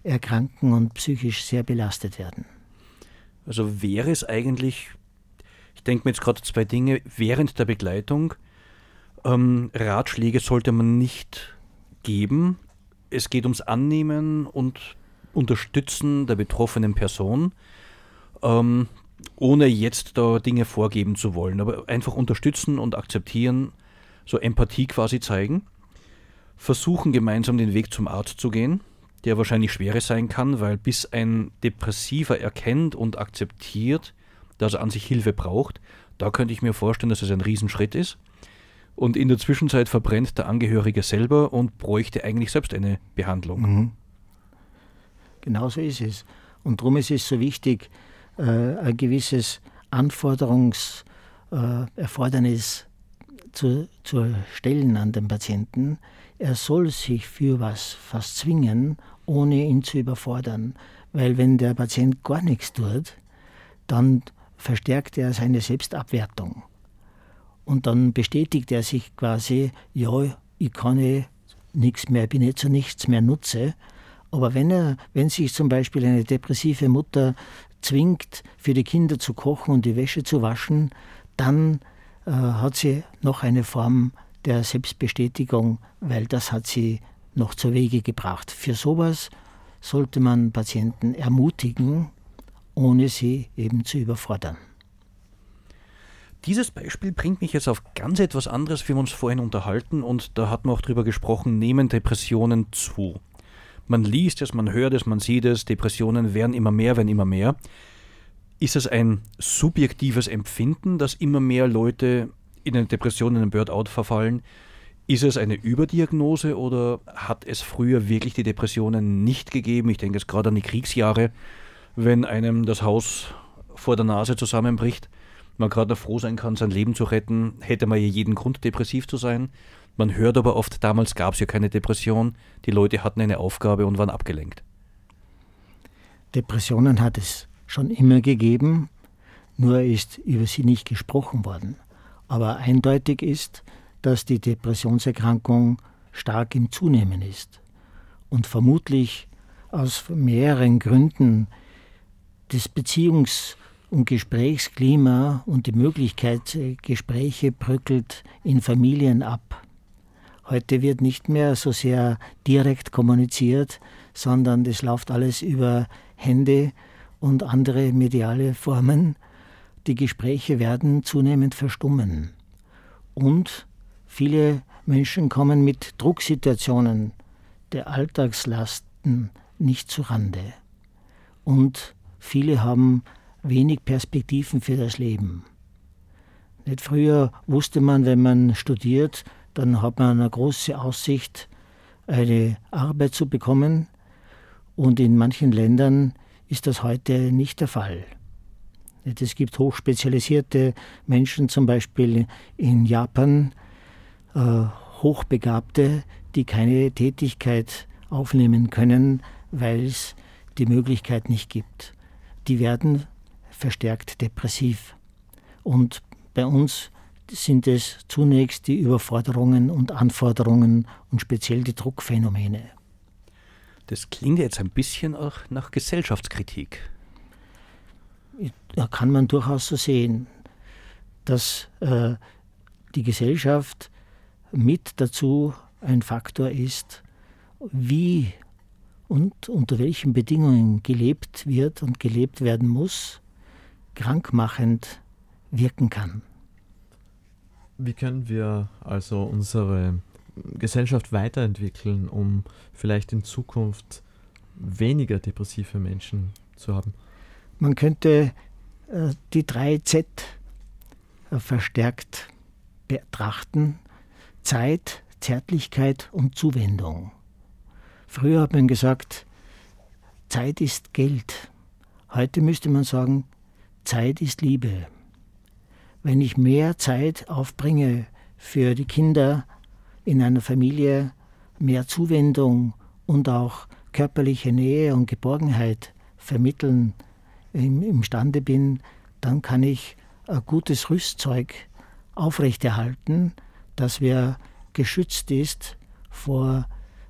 erkranken und psychisch sehr belastet werden. Also wäre es eigentlich, ich denke mir jetzt gerade zwei Dinge, während der Begleitung, ähm, Ratschläge sollte man nicht geben. Es geht ums Annehmen und Unterstützen der betroffenen Person. Ähm, ohne jetzt da Dinge vorgeben zu wollen, aber einfach unterstützen und akzeptieren, so Empathie quasi zeigen, versuchen gemeinsam den Weg zum Arzt zu gehen, der wahrscheinlich schwerer sein kann, weil bis ein Depressiver erkennt und akzeptiert, dass er an sich Hilfe braucht, da könnte ich mir vorstellen, dass es ein Riesenschritt ist. Und in der Zwischenzeit verbrennt der Angehörige selber und bräuchte eigentlich selbst eine Behandlung. Mhm. Genau so ist es. Und darum ist es so wichtig, äh, ein gewisses Anforderungs, äh, zu, zu stellen an den Patienten. Er soll sich für was fast zwingen, ohne ihn zu überfordern. Weil wenn der Patient gar nichts tut, dann verstärkt er seine Selbstabwertung. Und dann bestätigt er sich quasi, ja, ich kann eh nichts mehr, bin eh zu nichts mehr nutze. Aber wenn er, wenn sich zum Beispiel eine depressive Mutter zwingt, für die Kinder zu kochen und die Wäsche zu waschen, dann äh, hat sie noch eine Form der Selbstbestätigung, weil das hat sie noch zur Wege gebracht. Für sowas sollte man Patienten ermutigen, ohne sie eben zu überfordern. Dieses Beispiel bringt mich jetzt auf ganz etwas anderes. Wir haben uns vorhin unterhalten und da hat man auch drüber gesprochen, nehmen Depressionen zu. Man liest es, man hört es, man sieht es, Depressionen werden immer mehr, werden immer mehr. Ist es ein subjektives Empfinden, dass immer mehr Leute in eine Depression, in einen Burnout verfallen? Ist es eine Überdiagnose oder hat es früher wirklich die Depressionen nicht gegeben? Ich denke jetzt gerade an die Kriegsjahre, wenn einem das Haus vor der Nase zusammenbricht, man gerade noch froh sein kann, sein Leben zu retten, hätte man ja jeden Grund, depressiv zu sein. Man hört aber oft, damals gab es ja keine Depression, die Leute hatten eine Aufgabe und waren abgelenkt. Depressionen hat es schon immer gegeben, nur ist über sie nicht gesprochen worden. Aber eindeutig ist, dass die Depressionserkrankung stark im Zunehmen ist und vermutlich aus mehreren Gründen das Beziehungs- und Gesprächsklima und die Möglichkeit, Gespräche bröckelt in Familien ab. Heute wird nicht mehr so sehr direkt kommuniziert, sondern das läuft alles über Hände und andere mediale Formen. Die Gespräche werden zunehmend verstummen. Und viele Menschen kommen mit Drucksituationen der Alltagslasten nicht zu Rande. Und viele haben wenig Perspektiven für das Leben. Nicht früher wusste man, wenn man studiert, dann hat man eine große Aussicht, eine Arbeit zu bekommen. Und in manchen Ländern ist das heute nicht der Fall. Es gibt hochspezialisierte Menschen, zum Beispiel in Japan, äh, Hochbegabte, die keine Tätigkeit aufnehmen können, weil es die Möglichkeit nicht gibt. Die werden verstärkt depressiv. Und bei uns sind es zunächst die Überforderungen und Anforderungen und speziell die Druckphänomene. Das klingt jetzt ein bisschen auch nach Gesellschaftskritik. Da kann man durchaus so sehen, dass äh, die Gesellschaft mit dazu ein Faktor ist, wie und unter welchen Bedingungen gelebt wird und gelebt werden muss, krankmachend wirken kann. Wie können wir also unsere Gesellschaft weiterentwickeln, um vielleicht in Zukunft weniger depressive Menschen zu haben? Man könnte äh, die 3Z äh, verstärkt betrachten. Zeit, Zärtlichkeit und Zuwendung. Früher hat man gesagt, Zeit ist Geld. Heute müsste man sagen, Zeit ist Liebe. Wenn ich mehr Zeit aufbringe für die Kinder in einer Familie, mehr Zuwendung und auch körperliche Nähe und Geborgenheit vermitteln im, imstande bin, dann kann ich ein gutes Rüstzeug aufrechterhalten, dass wir geschützt ist vor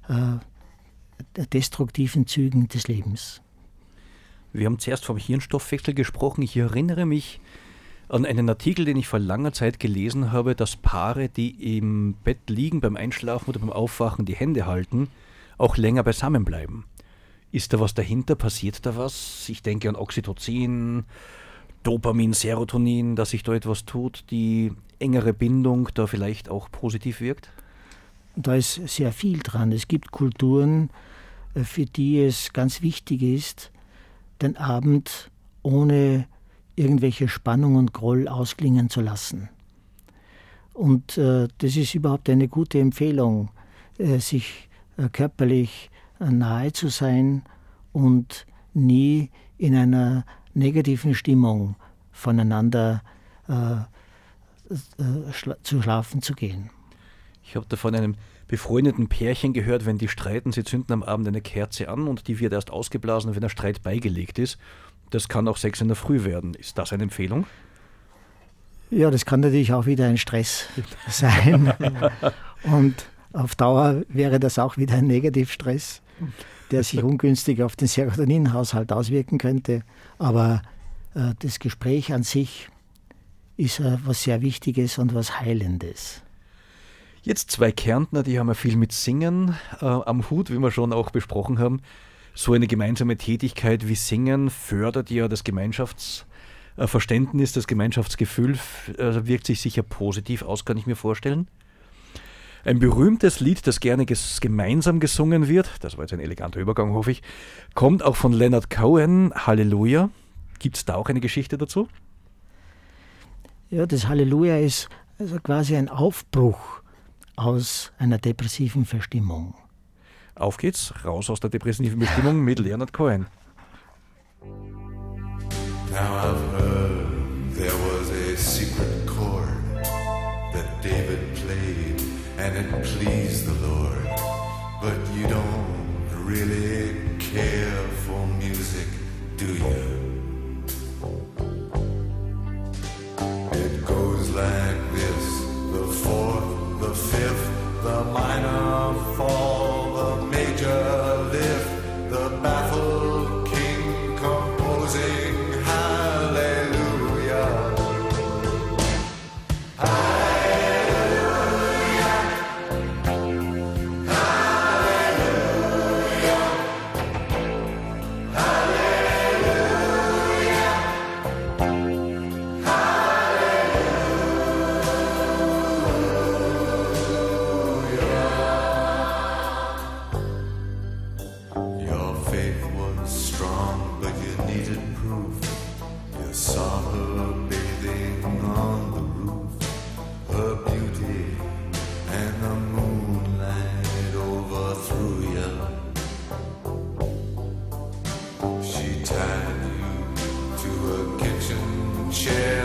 äh, destruktiven Zügen des Lebens. Wir haben zuerst vom Hirnstoffwechsel gesprochen. Ich erinnere mich an einen Artikel, den ich vor langer Zeit gelesen habe, dass Paare, die im Bett liegen beim Einschlafen oder beim Aufwachen, die Hände halten, auch länger beisammen bleiben. Ist da was dahinter? Passiert da was? Ich denke an Oxytocin, Dopamin, Serotonin, dass sich da etwas tut, die engere Bindung da vielleicht auch positiv wirkt? Da ist sehr viel dran. Es gibt Kulturen, äh, für die es ganz wichtig ist, den Abend ohne irgendwelche Spannung und Groll ausklingen zu lassen. Und äh, das ist überhaupt eine gute Empfehlung, äh, sich äh, körperlich äh, nahe zu sein und nie in einer negativen Stimmung voneinander äh, äh, schla zu schlafen zu gehen. Ich habe da von einem befreundeten Pärchen gehört, wenn die streiten, sie zünden am Abend eine Kerze an und die wird erst ausgeblasen, wenn der Streit beigelegt ist. Das kann auch sechs in der Früh werden. Ist das eine Empfehlung? Ja, das kann natürlich auch wieder ein Stress sein. Und auf Dauer wäre das auch wieder ein Negativstress, der sich ungünstig auf den Serotoninhaushalt auswirken könnte. Aber äh, das Gespräch an sich ist äh, was sehr Wichtiges und was Heilendes. Jetzt zwei Kärntner, die haben ja viel mit Singen äh, am Hut, wie wir schon auch besprochen haben. So eine gemeinsame Tätigkeit wie Singen fördert ja das Gemeinschaftsverständnis, das Gemeinschaftsgefühl, äh, wirkt sich sicher positiv aus, kann ich mir vorstellen. Ein berühmtes Lied, das gerne ges gemeinsam gesungen wird, das war jetzt ein eleganter Übergang, hoffe ich, kommt auch von Leonard Cohen, Halleluja. Gibt es da auch eine Geschichte dazu? Ja, das Halleluja ist also quasi ein Aufbruch aus einer depressiven Verstimmung. Auf geht's, raus aus der depressiven Bestimmung mit Leonard Cohen. Now I've heard there was a secret chord that David played and it pleased the Lord. But you don't really care for music, do you? Yeah.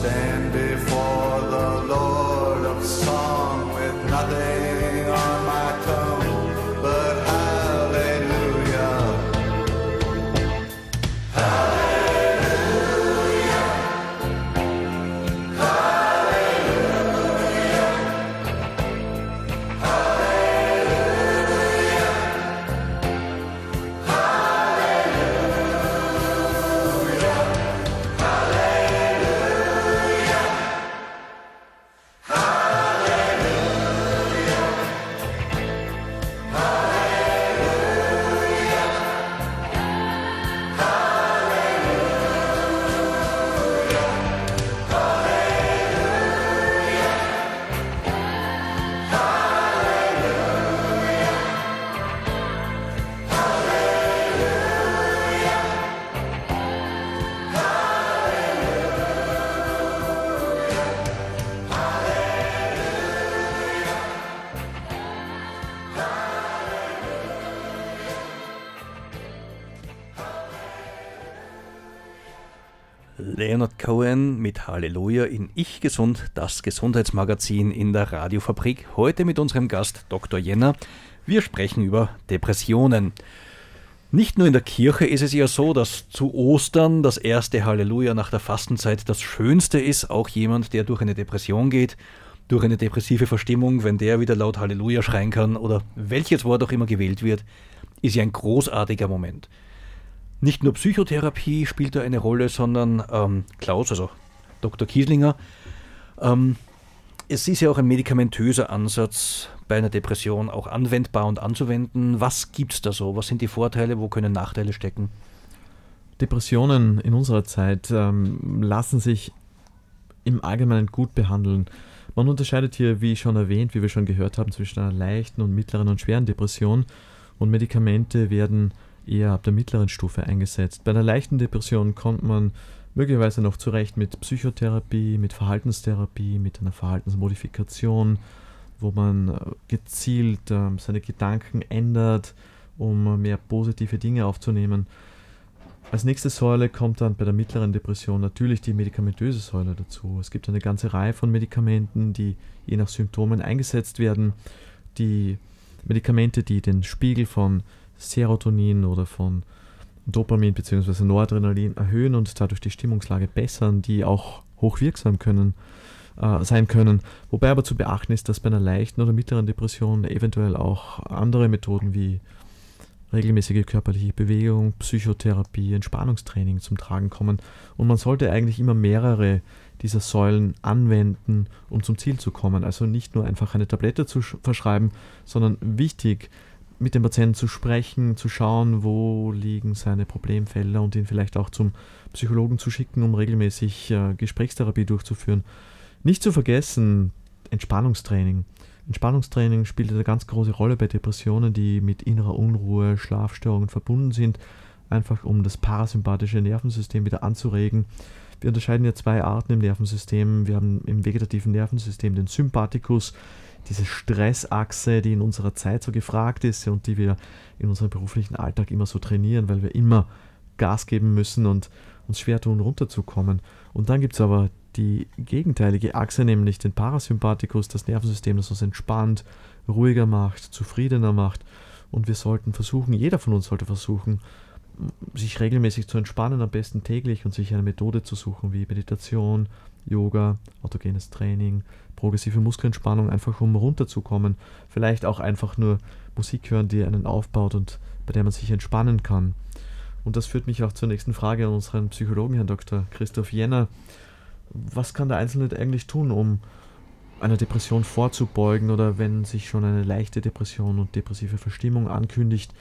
Stand before Halleluja in Ich Gesund, das Gesundheitsmagazin in der Radiofabrik. Heute mit unserem Gast Dr. Jenner. Wir sprechen über Depressionen. Nicht nur in der Kirche ist es ja so, dass zu Ostern das erste Halleluja nach der Fastenzeit das Schönste ist. Auch jemand, der durch eine Depression geht, durch eine depressive Verstimmung, wenn der wieder laut Halleluja schreien kann oder welches Wort auch immer gewählt wird, ist ja ein großartiger Moment. Nicht nur Psychotherapie spielt da eine Rolle, sondern ähm, Klaus, also Dr. Kieslinger, ähm, es ist ja auch ein medikamentöser Ansatz bei einer Depression auch anwendbar und anzuwenden. Was gibt es da so? Was sind die Vorteile? Wo können Nachteile stecken? Depressionen in unserer Zeit ähm, lassen sich im Allgemeinen gut behandeln. Man unterscheidet hier, wie schon erwähnt, wie wir schon gehört haben, zwischen einer leichten und mittleren und schweren Depression und Medikamente werden eher ab der mittleren Stufe eingesetzt. Bei einer leichten Depression kommt man möglicherweise noch zurecht mit Psychotherapie, mit Verhaltenstherapie, mit einer Verhaltensmodifikation, wo man äh, gezielt äh, seine Gedanken ändert, um mehr positive Dinge aufzunehmen. Als nächste Säule kommt dann bei der mittleren Depression natürlich die medikamentöse Säule dazu. Es gibt eine ganze Reihe von Medikamenten, die je nach Symptomen eingesetzt werden. Die Medikamente, die den Spiegel von Serotonin oder von Dopamin bzw. Noradrenalin erhöhen und dadurch die Stimmungslage bessern, die auch hochwirksam können, äh, sein können. Wobei aber zu beachten ist, dass bei einer leichten oder mittleren Depression eventuell auch andere Methoden wie regelmäßige körperliche Bewegung, Psychotherapie, Entspannungstraining zum Tragen kommen. Und man sollte eigentlich immer mehrere dieser Säulen anwenden, um zum Ziel zu kommen. Also nicht nur einfach eine Tablette zu verschreiben, sondern wichtig, mit dem Patienten zu sprechen, zu schauen, wo liegen seine Problemfelder und ihn vielleicht auch zum Psychologen zu schicken, um regelmäßig äh, Gesprächstherapie durchzuführen. Nicht zu vergessen, Entspannungstraining. Entspannungstraining spielt eine ganz große Rolle bei Depressionen, die mit innerer Unruhe, Schlafstörungen verbunden sind, einfach um das parasympathische Nervensystem wieder anzuregen. Wir unterscheiden ja zwei Arten im Nervensystem. Wir haben im vegetativen Nervensystem den Sympathikus, diese Stressachse, die in unserer Zeit so gefragt ist und die wir in unserem beruflichen Alltag immer so trainieren, weil wir immer Gas geben müssen und uns schwer tun, runterzukommen. Und dann gibt es aber die gegenteilige Achse, nämlich den Parasympathikus, das Nervensystem, das uns entspannt, ruhiger macht, zufriedener macht. Und wir sollten versuchen, jeder von uns sollte versuchen, sich regelmäßig zu entspannen, am besten täglich und sich eine Methode zu suchen wie Meditation, Yoga, autogenes Training, progressive Muskelentspannung, einfach um runterzukommen. Vielleicht auch einfach nur Musik hören, die einen aufbaut und bei der man sich entspannen kann. Und das führt mich auch zur nächsten Frage an unseren Psychologen, Herrn Dr. Christoph Jenner. Was kann der Einzelne eigentlich tun, um einer Depression vorzubeugen oder wenn sich schon eine leichte Depression und depressive Verstimmung ankündigt,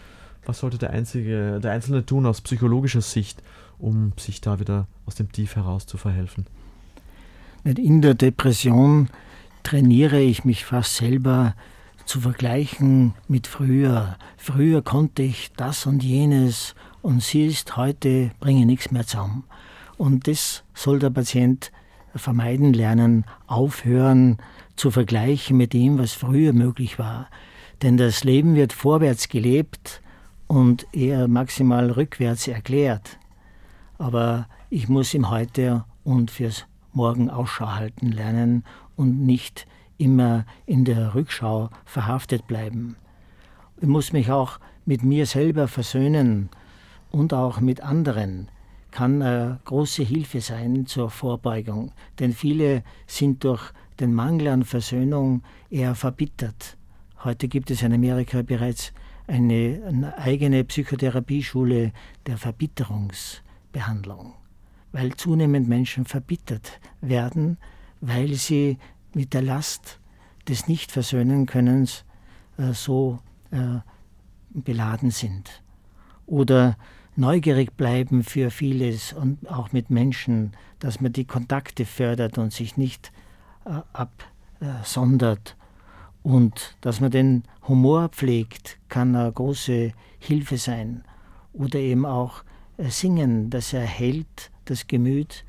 was sollte der, Einzige, der Einzelne tun aus psychologischer Sicht, um sich da wieder aus dem Tief heraus zu verhelfen? In der Depression trainiere ich mich fast selber zu vergleichen mit früher. Früher konnte ich das und jenes und siehst, heute bringe ich nichts mehr zusammen. Und das soll der Patient vermeiden lernen, aufhören zu vergleichen mit dem, was früher möglich war. Denn das Leben wird vorwärts gelebt und eher maximal rückwärts erklärt. Aber ich muss im Heute und fürs Morgen Ausschau halten lernen und nicht immer in der Rückschau verhaftet bleiben. Ich muss mich auch mit mir selber versöhnen und auch mit anderen kann eine große Hilfe sein zur Vorbeugung, denn viele sind durch den Mangel an Versöhnung eher verbittert. Heute gibt es in Amerika bereits eine, eine eigene Psychotherapieschule der Verbitterungsbehandlung, weil zunehmend Menschen verbittert werden, weil sie mit der Last des Nichtversöhnenkönnens äh, so äh, beladen sind. Oder neugierig bleiben für vieles und auch mit Menschen, dass man die Kontakte fördert und sich nicht äh, absondert. Und dass man den Humor pflegt, kann eine große Hilfe sein. Oder eben auch äh, Singen, das erhält das Gemüt.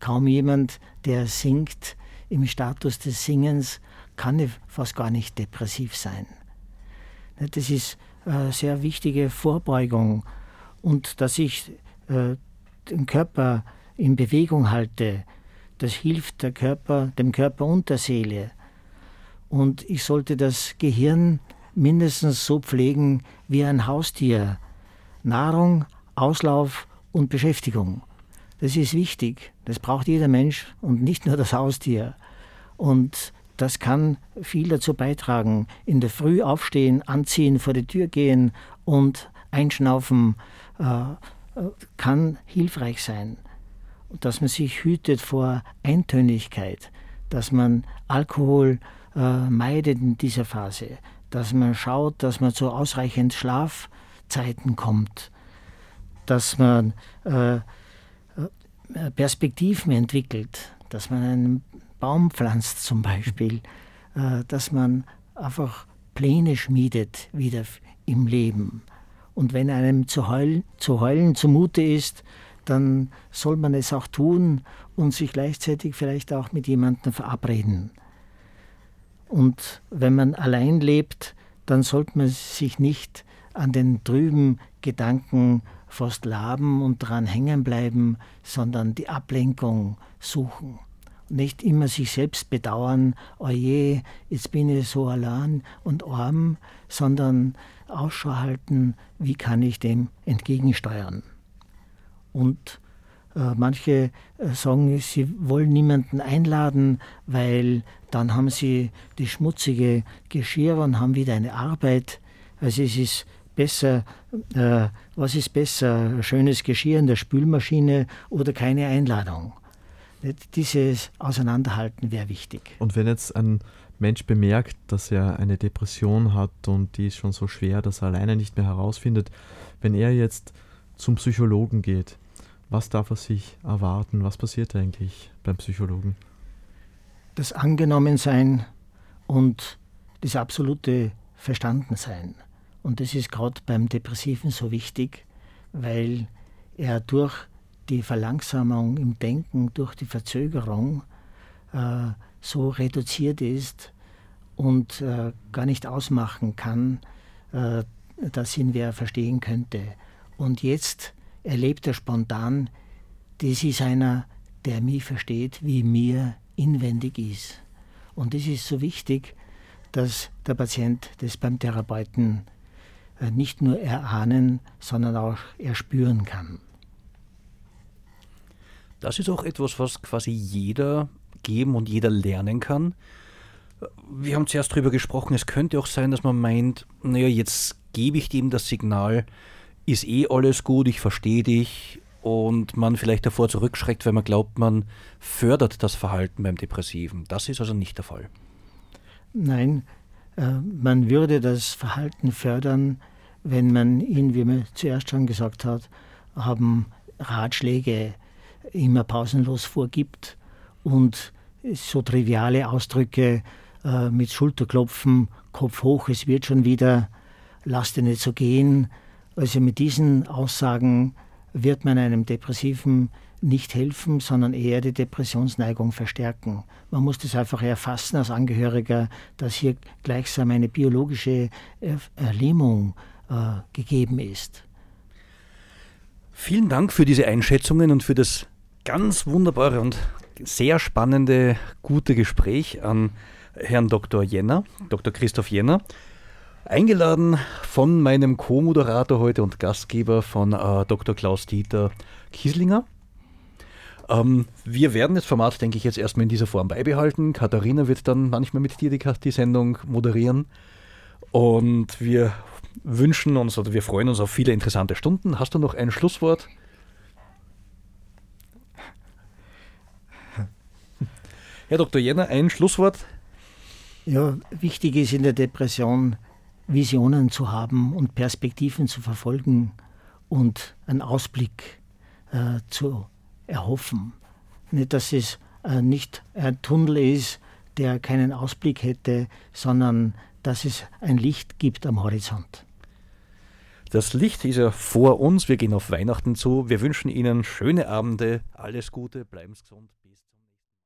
Kaum jemand, der singt im Status des Singens, kann fast gar nicht depressiv sein. Das ist eine sehr wichtige Vorbeugung und dass ich äh, den Körper in Bewegung halte, das hilft der Körper, dem Körper und der Seele. Und ich sollte das Gehirn mindestens so pflegen wie ein Haustier. Nahrung, Auslauf und Beschäftigung. Das ist wichtig. Das braucht jeder Mensch und nicht nur das Haustier. Und das kann viel dazu beitragen. In der Früh aufstehen, anziehen, vor die Tür gehen und einschnaufen äh, kann hilfreich sein. Dass man sich hütet vor Eintönigkeit, dass man Alkohol äh, meidet in dieser Phase, dass man schaut, dass man zu ausreichend Schlafzeiten kommt, dass man äh, äh Perspektiven entwickelt, dass man einen Baum pflanzt zum Beispiel, äh, dass man einfach Pläne schmiedet wieder im Leben. Und wenn einem zu heulen, zu heulen zumute ist, dann soll man es auch tun und sich gleichzeitig vielleicht auch mit jemandem verabreden. Und wenn man allein lebt, dann sollte man sich nicht an den trüben Gedanken fast laben und dran hängen bleiben, sondern die Ablenkung suchen nicht immer sich selbst bedauern, oje, jetzt bin ich so allein und arm, sondern Ausschau halten, wie kann ich dem entgegensteuern. Und äh, manche äh, sagen, sie wollen niemanden einladen, weil dann haben sie die schmutzige Geschirr und haben wieder eine Arbeit. Also es ist besser, äh, was ist besser, schönes Geschirr in der Spülmaschine oder keine Einladung? Dieses Auseinanderhalten wäre wichtig. Und wenn jetzt ein Mensch bemerkt, dass er eine Depression hat und die ist schon so schwer, dass er alleine nicht mehr herausfindet, wenn er jetzt zum Psychologen geht, was darf er sich erwarten? Was passiert eigentlich beim Psychologen? Das Angenommensein und das absolute Verstandensein. Und das ist gerade beim Depressiven so wichtig, weil er durch die Verlangsamung im Denken durch die Verzögerung äh, so reduziert ist und äh, gar nicht ausmachen kann, äh, dass ihn wer verstehen könnte. Und jetzt erlebt er spontan, das ist einer, der mich versteht, wie mir inwendig ist. Und es ist so wichtig, dass der Patient das beim Therapeuten nicht nur erahnen, sondern auch erspüren kann. Das ist auch etwas, was quasi jeder geben und jeder lernen kann. Wir haben zuerst darüber gesprochen, es könnte auch sein, dass man meint, naja, jetzt gebe ich dem das Signal, ist eh alles gut, ich verstehe dich und man vielleicht davor zurückschreckt, weil man glaubt, man fördert das Verhalten beim Depressiven. Das ist also nicht der Fall. Nein, äh, man würde das Verhalten fördern, wenn man ihn, wie man zuerst schon gesagt hat, haben Ratschläge immer pausenlos vorgibt und so triviale Ausdrücke äh, mit Schulterklopfen, Kopf hoch, es wird schon wieder, lass dir nicht so gehen. Also mit diesen Aussagen wird man einem Depressiven nicht helfen, sondern eher die Depressionsneigung verstärken. Man muss das einfach erfassen als Angehöriger, dass hier gleichsam eine biologische Erlähmung äh, gegeben ist. Vielen Dank für diese Einschätzungen und für das ganz wunderbare und sehr spannende, gute Gespräch an Herrn Dr. Jenner, Dr. Christoph Jenner. Eingeladen von meinem Co-Moderator heute und Gastgeber von äh, Dr. Klaus-Dieter Kieslinger. Ähm, wir werden das Format, denke ich, jetzt erstmal in dieser Form beibehalten. Katharina wird dann manchmal mit dir die, die Sendung moderieren. Und wir wünschen uns oder wir freuen uns auf viele interessante Stunden. Hast du noch ein Schlusswort? Herr Dr. Jenner, ein Schlusswort. Ja, wichtig ist in der Depression, Visionen zu haben und Perspektiven zu verfolgen und einen Ausblick äh, zu erhoffen. Nicht, dass es äh, nicht ein Tunnel ist, der keinen Ausblick hätte, sondern dass es ein Licht gibt am Horizont. Das Licht ist ja vor uns. Wir gehen auf Weihnachten zu. Wir wünschen Ihnen schöne Abende. Alles Gute. Bleiben Sie gesund.